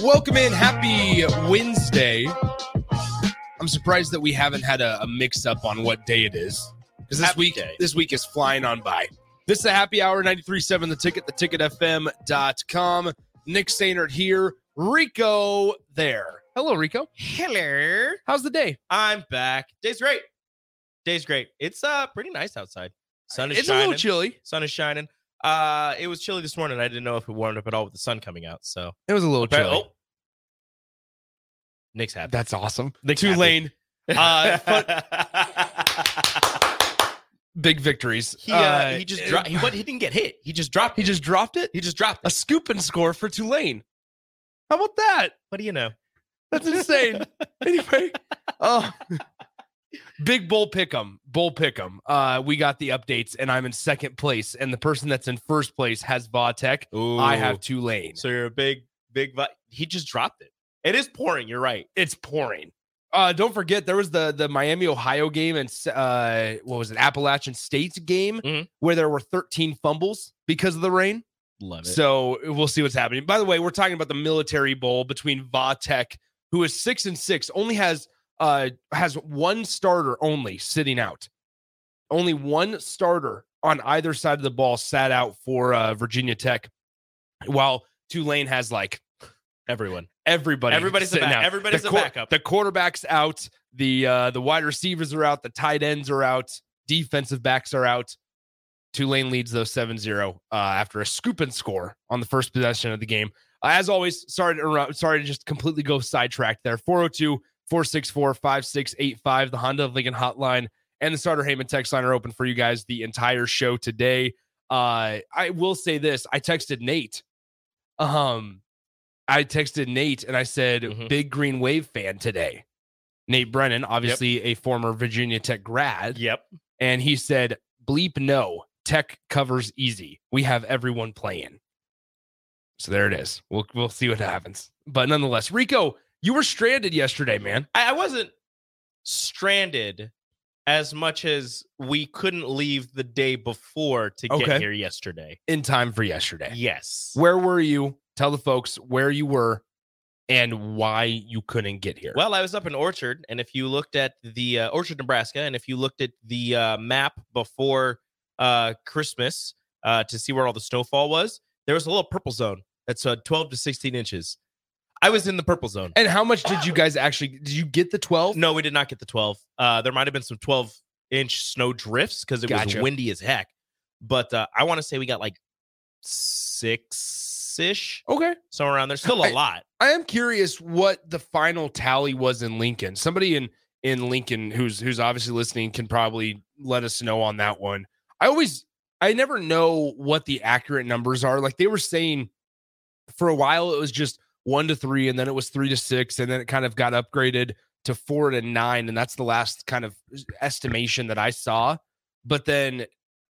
Welcome in. Happy Wednesday. I'm surprised that we haven't had a, a mix up on what day it is. Because this Happy week day. this week is flying on by. This is a happy hour 93.7 the ticket, theticketfm.com. Nick Sainert here. Rico there. Hello, Rico. Hello. How's the day? I'm back. Day's great. Day's great. It's uh pretty nice outside. Sun is it's shining. a little chilly. Sun is shining. Uh it was chilly this morning. I didn't know if it warmed up at all with the sun coming out. So It was a little chilly. oh. Nick's happy. That's awesome. Nick's Tulane, uh, fun- big victories. he uh, he just dropped he, what, he didn't get hit. He just dropped He it. just dropped it. he just dropped A it. scoop and score for Tulane. How about that? What do you know? That's insane. anyway, oh, big bull pick'em, bull pick'em. Uh, we got the updates, and I'm in second place, and the person that's in first place has Vautech. I have. Tulane. So you're a big big he just dropped it. It is pouring, you're right. It's pouring. Uh, don't forget there was the the Miami Ohio game and uh, what was it Appalachian State's game Mhm. where there were 13 fumbles because of the rain. Love it. So we'll see what's happening. By the way, we're talking about the Military Bowl between Vatek, who is six and six, only has uh has one starter only sitting out. Only one starter on either side of the ball sat out for uh, Virginia Tech, while Tulane has like Everyone. everybody. Everybody's a sitting back- out. everybody's the a backup. The quarterback's out. The uh, the wide receivers are out. The tight ends are out. Defensive backs are out. Tulane leads those 7-0 uh, after a scoop and score on the first possession of the game. As always, sorry to interrupt, sorry to just completely go sidetracked there. 402-464-5685, the Honda of Lincoln hotline and the Sartor Hamann text line are open for you guys the entire show today. Uh, I will say this. I texted Nate. Um, I texted Nate and I said, Mhm. big Green Wave fan today. Nate Brennan, obviously a former Virginia Tech grad. Yep. And he said, bleep no, Tech covers easy. We have everyone playing. So there it is. We'll we'll see what happens. But nonetheless, Rico, you were stranded yesterday, man. I, I wasn't stranded as much as we couldn't leave the day before to get here yesterday. In time for yesterday. Yes. Where were you? Tell the folks where you were and why you couldn't get here. Well, I was up in Orchard, and if you looked at the uh, Orchard, Nebraska, and if you looked at the uh, map before uh, Christmas uh, to see where all the snowfall was, there was a little purple zone that's uh, 12 to 16 inches. I was in the purple zone. And how much did you guys actually? Did you get the twelve? No, we did not get the 12. Uh, there might have been some 12 inch snow drifts because it Gotcha. was windy as heck. But uh, I want to say we got like six ish, Okay. somewhere around there. Still a I- lot. I am curious what the final tally was in Lincoln. Somebody in in Lincoln who's who's obviously listening can probably let us know on that one. I always I never know what the accurate numbers are. Like they were saying for a while it was just 1 to 3 and then it was 3 to 6 and then it kind of got upgraded to 4 to 9 and that's the last kind of estimation that I saw. But then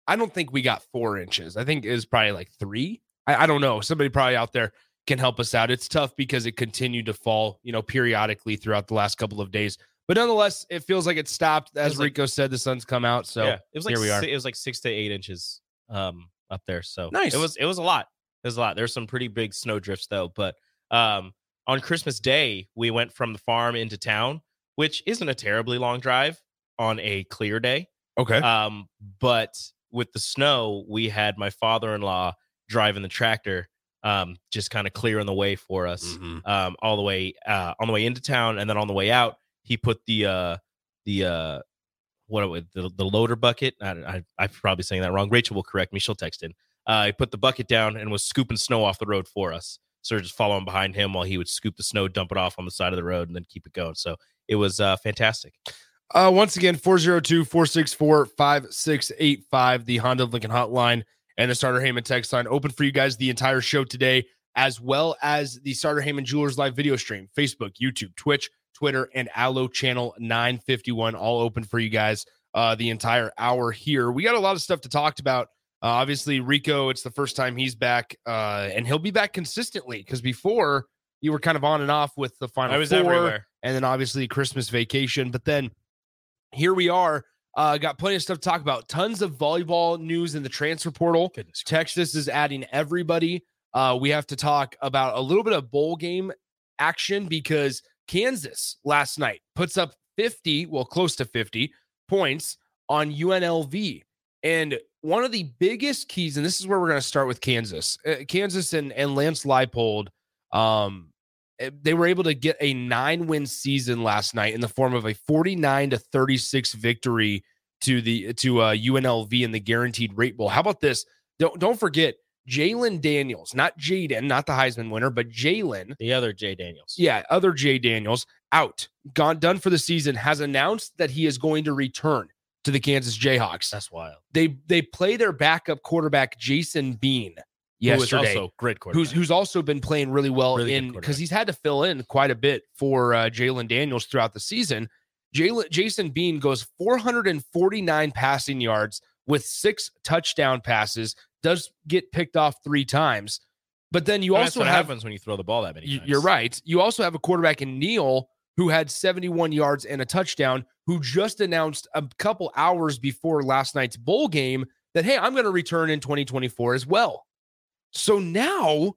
I don't think we got 4 inches. I think it was probably like 3. I, I don't know. Somebody probably out there can help us out. It's tough because it continued to fall, you know, periodically throughout the last couple of days. But nonetheless, it feels like it stopped. As like- Rico said, the sun's come out. So yeah, it was like here we are. it was like six to eight inches um up there. So Nice. It was it was a lot. Was a lot. There's some pretty big snow drifts though. But um on Christmas Day, we went from the farm into town, which isn't a terribly long drive on a clear day. okay. Um, but with the snow, we had my father-in-law driving the tractor, um, just kind of clearing the way for us Mhm. um, all the way uh, on the way into town, and then on the way out, he put the uh, the uh, what it- the, the loader bucket. I, I, I'm probably saying that wrong. Rachel will correct me. She'll text in. Uh, he put the bucket down and was scooping snow off the road for us. So just following behind him while he would scoop the snow, dump it off on the side of the road, and then keep it going. So it was uh, fantastic. Uh, once again, 402 464 5685, the Honda Lincoln hotline and the Sartor Hamann text line open for you guys the entire show today, as well as the Sartor Hamann Jewelers live video stream, Facebook, YouTube, Twitch, Twitter, and Allo channel 951, all open for you guys uh, the entire hour here. We got a lot of stuff to talk about. Uh, obviously, Rico, it's the first time he's back, uh, and he'll be back consistently because before you were kind of on and off with the final I was four everywhere. and then obviously Christmas vacation. But then here we are. Uh, got plenty of stuff to talk about. Tons of volleyball news in the transfer portal. Goodness Texas is adding everybody. Uh, we have to talk about a little bit of bowl game action because Kansas last night puts up 50, well, close to 50 points on UNLV. And one of the biggest keys, and this is where we're going to start with Kansas. Uh, Kansas and, and Lance Leipold, um, eh, they were able to get a nine win season last night in the form of a 49 to 36 victory to the to uh, UNLV in the guaranteed rate bowl. How about this? Don't don't forget Jalen Daniels, not Jayden, not the Heisman winner, but Jalen. The other Jay Daniels. Yeah, other Jay Daniels out, gone done for the season, has announced that he is going to return to the Kansas Jayhawks. That's wild. They they play their backup quarterback Jason Bean yesterday also great quarterback. who's who's also been playing really well Really in because he's had to fill in quite a bit for uh, Jalen Daniels throughout the season. Jalen Jason Bean goes 449 passing yards with six touchdown passes. Does get picked off three times, but then you And also what have happens when you throw the ball that many you- times. You're right. You also have a quarterback in Neal who had 71 yards and a touchdown, who just announced a couple hours before last night's bowl game that, hey, I'm going to return in 2024 as well. So now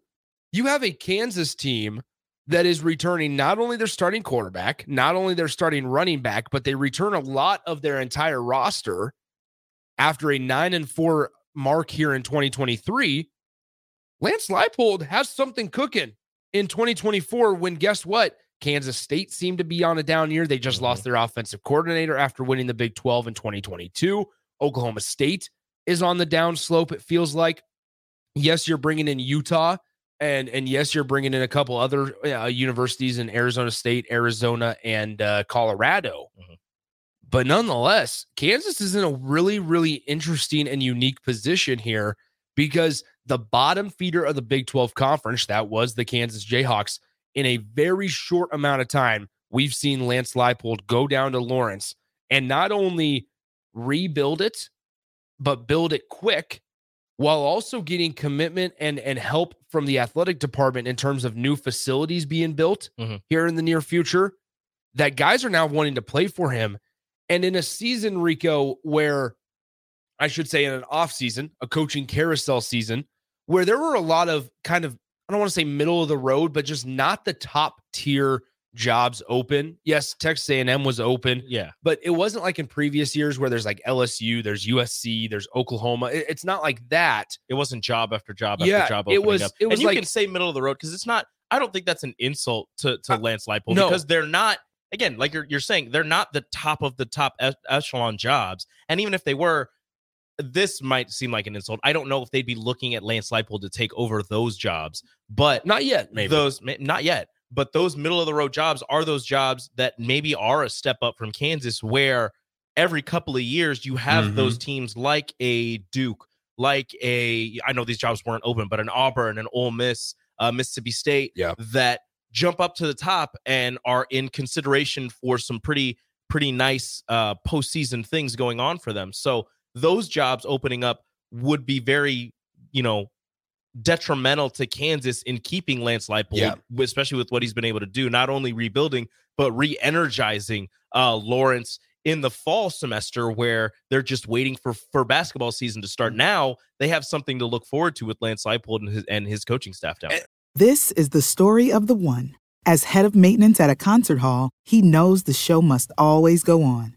you have a Kansas team that is returning not only their starting quarterback, not only their starting running back, but they return a lot of their entire roster after a nine and four mark here in 2023. Lance Leipold has something cooking in 2024 when guess what? Kansas State seemed to be on a down year. They just lost their offensive coordinator after winning the Big 12 in 2022. Oklahoma State is on the down slope, it feels like. Yes, you're bringing in Utah, and and yes, you're bringing in a couple other uh, universities in Arizona State, Arizona, and uh, Colorado. Mhm. But nonetheless, Kansas is in a really, really interesting and unique position here because the bottom feeder of the Big 12 conference, that was the Kansas Jayhawks, in a very short amount of time, we've seen Lance Leipold go down to Lawrence and not only rebuild it, but build it quick while also getting commitment and, and help from the athletic department in terms of new facilities being built Mhm. here in the near future. That guys are now wanting to play for him. And in a season, Rico, where I should say in an off season, a coaching carousel season, where there were a lot of kind of, I don't want to say middle of the road, but just not the top tier jobs open. Yes, Texas A&M was open, Yeah. but it wasn't like in previous years where there's like LSU, there's USC, there's Oklahoma. It- it's not like that. It wasn't job after job Yeah, after job. it was- Up. it was and you like- can say middle of the road because it's not. I don't think that's an insult to to Uh, Lance Leipold no. because they're not. Again, like you're, you're saying, they're not the top of the top echelon jobs. And even if they were, this might seem like an insult. I don't know if they'd be looking at Lance Leipold to take over those jobs, but Not yet, maybe. those not yet but those middle of the road jobs are those jobs that maybe are a step up from kansas where every couple of years you have Mhm. those teams like a duke like a i know these jobs weren't open but an auburn an Ole miss uh, mississippi state Yeah. that jump up to the top and are in consideration for some pretty pretty nice uh postseason things going on for them so those jobs opening up would be very you know detrimental to Kansas in keeping Lance Leipold, Yeah. especially with what he's been able to do, not only rebuilding, but re energizing uh, Lawrence in the fall semester where they're just waiting for, for basketball season to start. Now they have something to look forward to with Lance Leipold and his, and his coaching staff down Eh, there. This is the story of the one. As head of maintenance at a concert hall, he knows the show must always go on.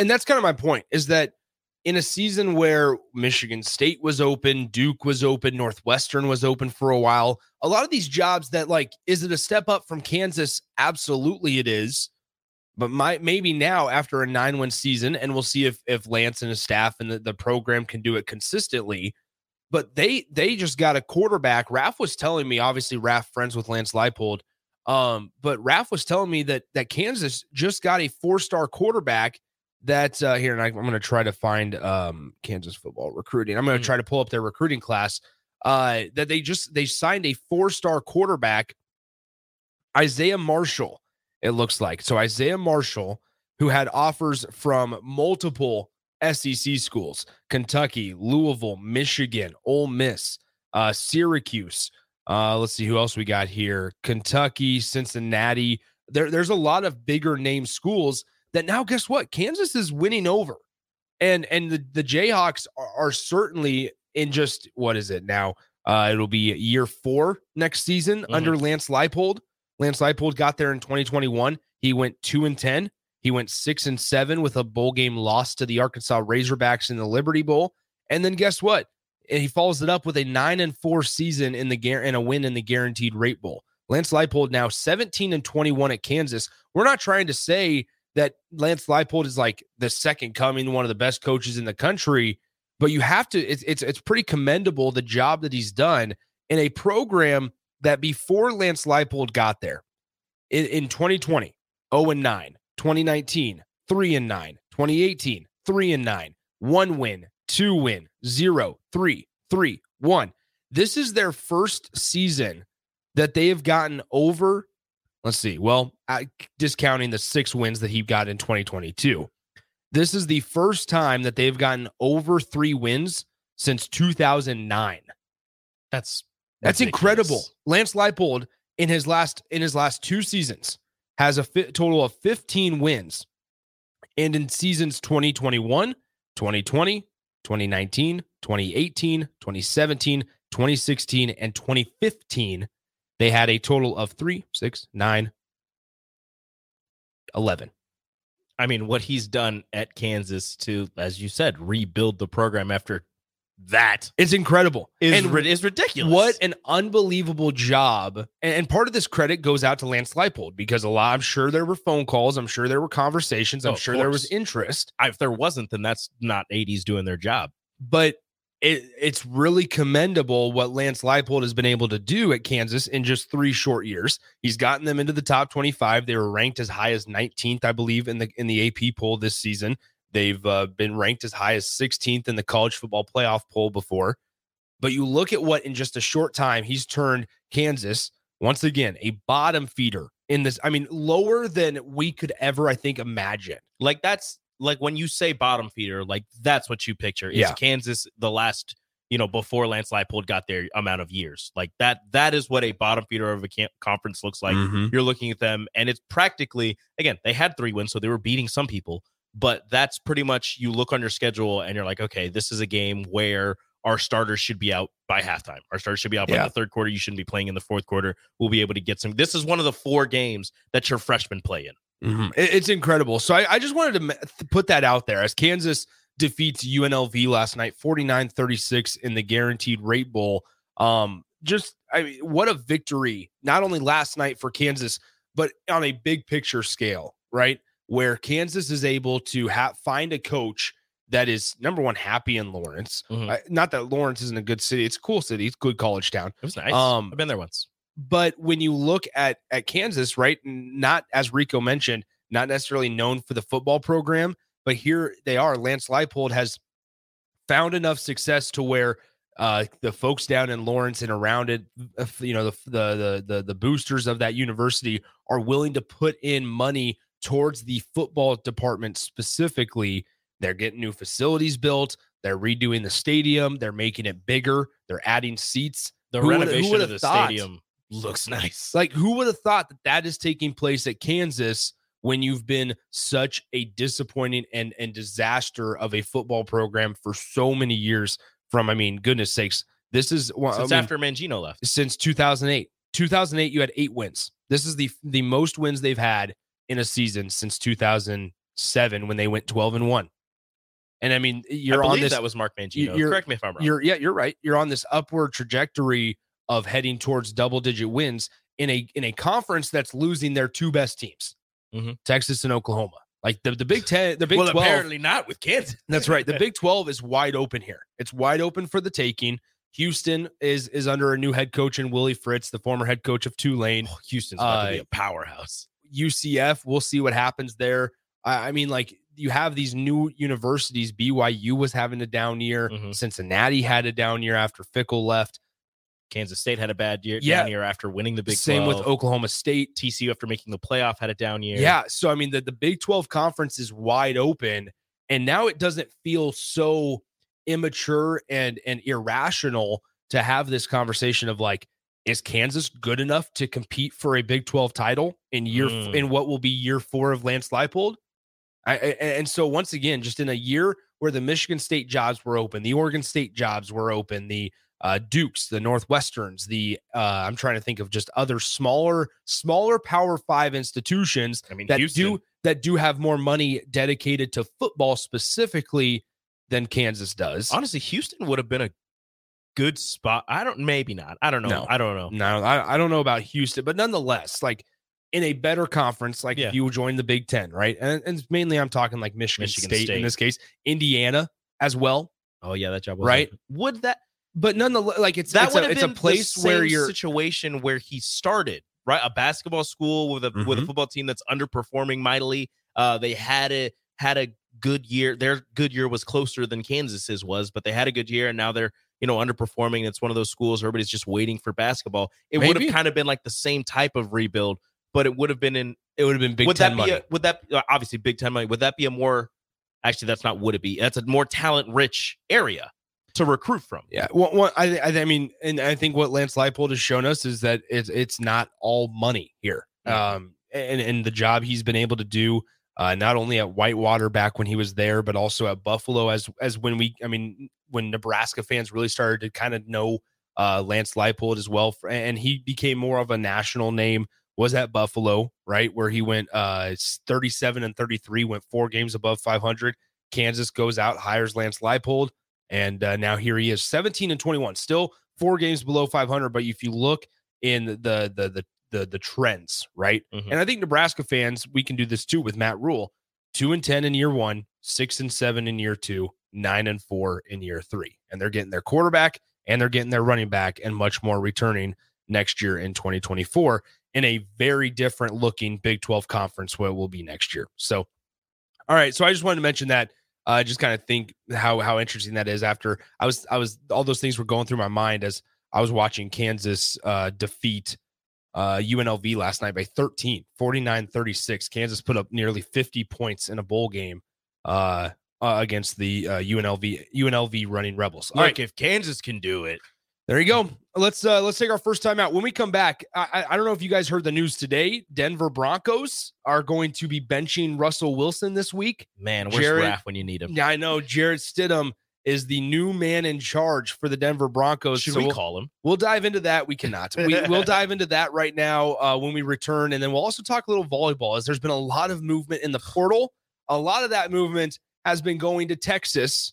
And that's kind of my point is that in a season where Michigan State was open, Duke was open, Northwestern was open for a while, a lot of these jobs that like is it a step up from Kansas? Absolutely it is. But my maybe now after a 9-win season and we'll see if if Lance and his staff and the, the program can do it consistently. But they they just got a quarterback. Raf was telling me obviously Raf friends with Lance Leipold. Um, but Raf was telling me that that Kansas just got a four-star quarterback that uh here and I, i'm going to try to find um kansas football recruiting. I'm going to Mm. try to pull up their recruiting class uh that they just they signed a four star quarterback isaiah marshall it looks like. So isaiah marshall who had offers from multiple sec schools kentucky louisville michigan Ole miss uh syracuse uh let's see who else we got here. Kentucky cincinnati. There, there's a lot of bigger name schools that now guess what? Kansas is winning over. And and the, the jayhawks are, are certainly in just what is it now? Uh it'll be year four next season Mhm. under lance leipold. Lance leipold got there in 2021 he went two and ten. He went six and seven with a bowl game loss to the arkansas razorbacks in the liberty bowl. And then guess what? And he follows it up with a nine and four season in the guar- and a win in the guaranteed rate bowl. Lance leipold now 17 and 21 at kansas. We're not trying to say that Lance Leipold is like the second coming, one of the best coaches in the country. But you have to, it's it's it's pretty commendable the job that he's done in a program that before Lance Leipold got there in, in 2020, 0 and 9, 2019, 3 and 9, 2018, 3 and 9, one win, two win, zero, three, three, one. This is their first season that they have gotten over let's see. Well, I, discounting the six wins that he got in 2022, this is the first time that they've gotten over three wins since 2009. That's That's ridiculous. incredible. Lance Leipold in his last in his last two seasons has a fi- total of 15 wins. And in seasons 2021, 2020, 2019, 2018, 2017, 2016, and 2015, they had a total of three, six, nine, 11. I mean, what he's done at Kansas to, as you said, rebuild the program after that is incredible. is, and is ridiculous. What an unbelievable job. And, part of this credit goes out to Lance Leipold because a lot, I'm sure there were phone calls. I'm sure there were conversations. I'm Oh, sure there was interest. if there wasn't, then that's not ADs doing their job. But it, it's really commendable what Lance Leipold has been able to do at Kansas in just three short years. He's gotten them into the top 25. They were ranked as high as 19th, I believe, in the in the AP poll this season. They've uh, been ranked as high as 16th in the college football playoff poll before. But you look at what in just a short time he's turned Kansas once again a bottom feeder in this. I mean, lower than we could ever, I think, imagine. Like that's like when you say bottom feeder, like that's what you picture. Is Yeah. Kansas the last, you know, before Lance Leipold got their amount of years. Like that that is what a bottom feeder of a camp conference looks like. Mhm. You're looking at them and it's practically again, they had three wins, so they were beating some people, but that's pretty much you look on your schedule and you're like, okay, this is a game where our starters should be out by halftime. Our starters should be out by Yeah. the third quarter. You shouldn't be playing in the fourth quarter. We'll be able to get some. This is one of the four games that your freshmen play in. Mhm. It's incredible. So I, I just wanted to put that out there as Kansas defeats UNLV last night 49 36 in the guaranteed rate bowl. Um, just, I mean, what a victory, not only last night for Kansas, but on a big picture scale, right? Where Kansas is able to ha- find a coach that is number one, happy in Lawrence. Mhm. Uh, not that Lawrence isn't a good city, it's a cool city, it's a good college town It was nice. Um, I've been there once. But when you look at at Kansas, right, not as Rico mentioned, not necessarily known for the football program, but here they are. Lance Leipold has found enough success to where uh, the folks down in Lawrence and around it, uh, you know, the, the the the the boosters of that university are willing to put in money towards the football department specifically. They're getting new facilities built. They're redoing the stadium. They're making it bigger. They're adding seats. The Who renovation of the thought? stadium looks nice. Like, who would have thought that that is taking place at Kansas when you've been such a disappointing and and disaster of a football program for so many years? From, I mean, goodness sakes, this is well, Since I mean, after Mangino left. since 2008. 2008, you had eight wins. This is the the most wins they've had in a season since 2007 when they went 12 and one. And I mean, you're I on this. that was Mark Mangino. you're- Correct me if I'm wrong. You're yeah, you're right. You're on this upward trajectory of heading towards double digit wins in a in a conference that's losing their two best teams, Mhm. Texas and Oklahoma. Like the, the Big Ten, the Big well, 12. apparently not with Kansas. That's right. The Big 12 is wide open here. It's wide open for the taking. Houston is is under a new head coach in Willie Fritz, the former head coach of Tulane. Oh, Houston's about to be Uh, a powerhouse. UCF, we'll see what happens there. I, I mean, like you have these new universities. BYU was having a down year. Mhm. Cincinnati had a down year after Fickell left. Kansas State had a bad year, Yeah. down year after winning the Big Same 12. with Oklahoma State. TCU after making the playoff had a down year. Yeah. So I mean, the, the Big 12 conference is wide open, and now it doesn't feel so immature and and irrational to have this conversation of like, is Kansas good enough to compete for a Big 12 title in year Mm. in what will be year four of Lance Leipold? I, I- and so once again, just in a year where the Michigan State jobs were open, the Oregon State jobs were open, the uh, Dukes, the Northwesterns, the uh, I'm trying to think of just other smaller, smaller Power Five institutions I mean, that Houston, do that do have more money dedicated to football specifically than Kansas does. honestly, Houston would have been a good spot. I don't, maybe not. I don't know. No. I don't know. No, I, I don't know about Houston, but nonetheless, like in a better conference, like Yeah. if you join the Big Ten, right? And, and mainly I'm talking like Michigan, Michigan State, in this case, Indiana as well. Oh yeah, that job was Right. Would that But nonetheless, like it's that it's would a, have it's a place the where you're situation where he started, right? A basketball school with a with a Mhm. football team that's underperforming mightily. Uh, they had a had a good year. Their good year was closer than Kansas's was, but they had a good year, and now they're you know underperforming. It's one of those schools where everybody's just waiting for basketball. It would have kind of been like the same type of rebuild, but it would have been in. it would have been Big would Ten that money. be a, would that uh, obviously Big Ten money? Would that be a more actually that's not would it be? That's a more talent rich area to recruit from. Yeah, well, well, I, I, I mean, and I think what Lance Leipold has shown us is that it's it's not all money here. Um, and and the job he's been able to do, uh, not only at Whitewater back when he was there, but also at Buffalo as as when we, I mean, when Nebraska fans really started to kind of know uh, Lance Leipold as well, and he became more of a national name. Was at Buffalo, right, where he went uh, 37 and 33, went four games above 500. Kansas goes out, hires Lance Leipold. And uh, now here he is, 17 and 21, still four games below 500. But if you look in the the the the, the trends, right? Mhm. And I think Nebraska fans, we can do this too with Matt Rhule. Two and ten in year one, six and seven in year two, nine and four in year three. And they're getting their quarterback and they're getting their running back and much more returning next year in 2024 in a very different looking Big 12 conference what it will be next year. So all right, so I just wanted to mention that I uh, just kind of think how how interesting that is. After I was I was all those things were going through my mind as I was watching Kansas uh, defeat uh, UNLV last night by 13, 49 36. Kansas put up nearly 50 points in a bowl game uh, uh, against the uh, UNLV UNLV running Rebels. Look, right. if Kansas can do it, there you go. Let's uh let's take our first time out. When we come back, I, I don't know if you guys heard the news today. Denver Broncos are going to be benching Russell Wilson this week. Man, where's Raph when you need him? Yeah, I know. Jarrett Stidham is the new man in charge for the Denver Broncos. Should so we we'll, call him? We'll dive into that. We cannot. We, will dive into that right now uh, when we return, and then we'll also talk a little volleyball. As there's been a lot of movement in the portal. A lot of that movement has been going to Texas,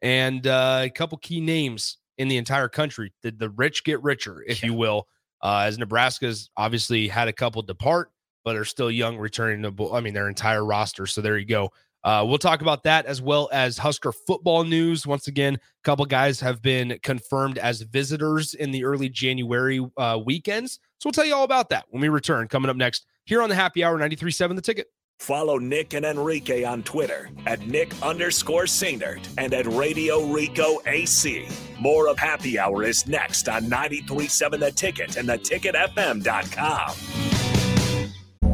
and uh, a couple key names in the entire country. Did the rich get richer, if yeah. you will? Uh, as Nebraska's obviously had a couple depart, but are still young, returning to, I mean, their entire roster. So there you go. Uh, we'll talk about that as well as Husker football news. Once again, a couple guys have been confirmed as visitors in the early January uh, weekends. So we'll tell you all about that when we return. Coming up next here on the Happy Hour 93.7 The Ticket. Follow Nick and Enrique on Twitter at Nick underscore Sainert and at Radio Rico AC. More of Happy Hour is next on 93.7 The Ticket and theticketfm.com.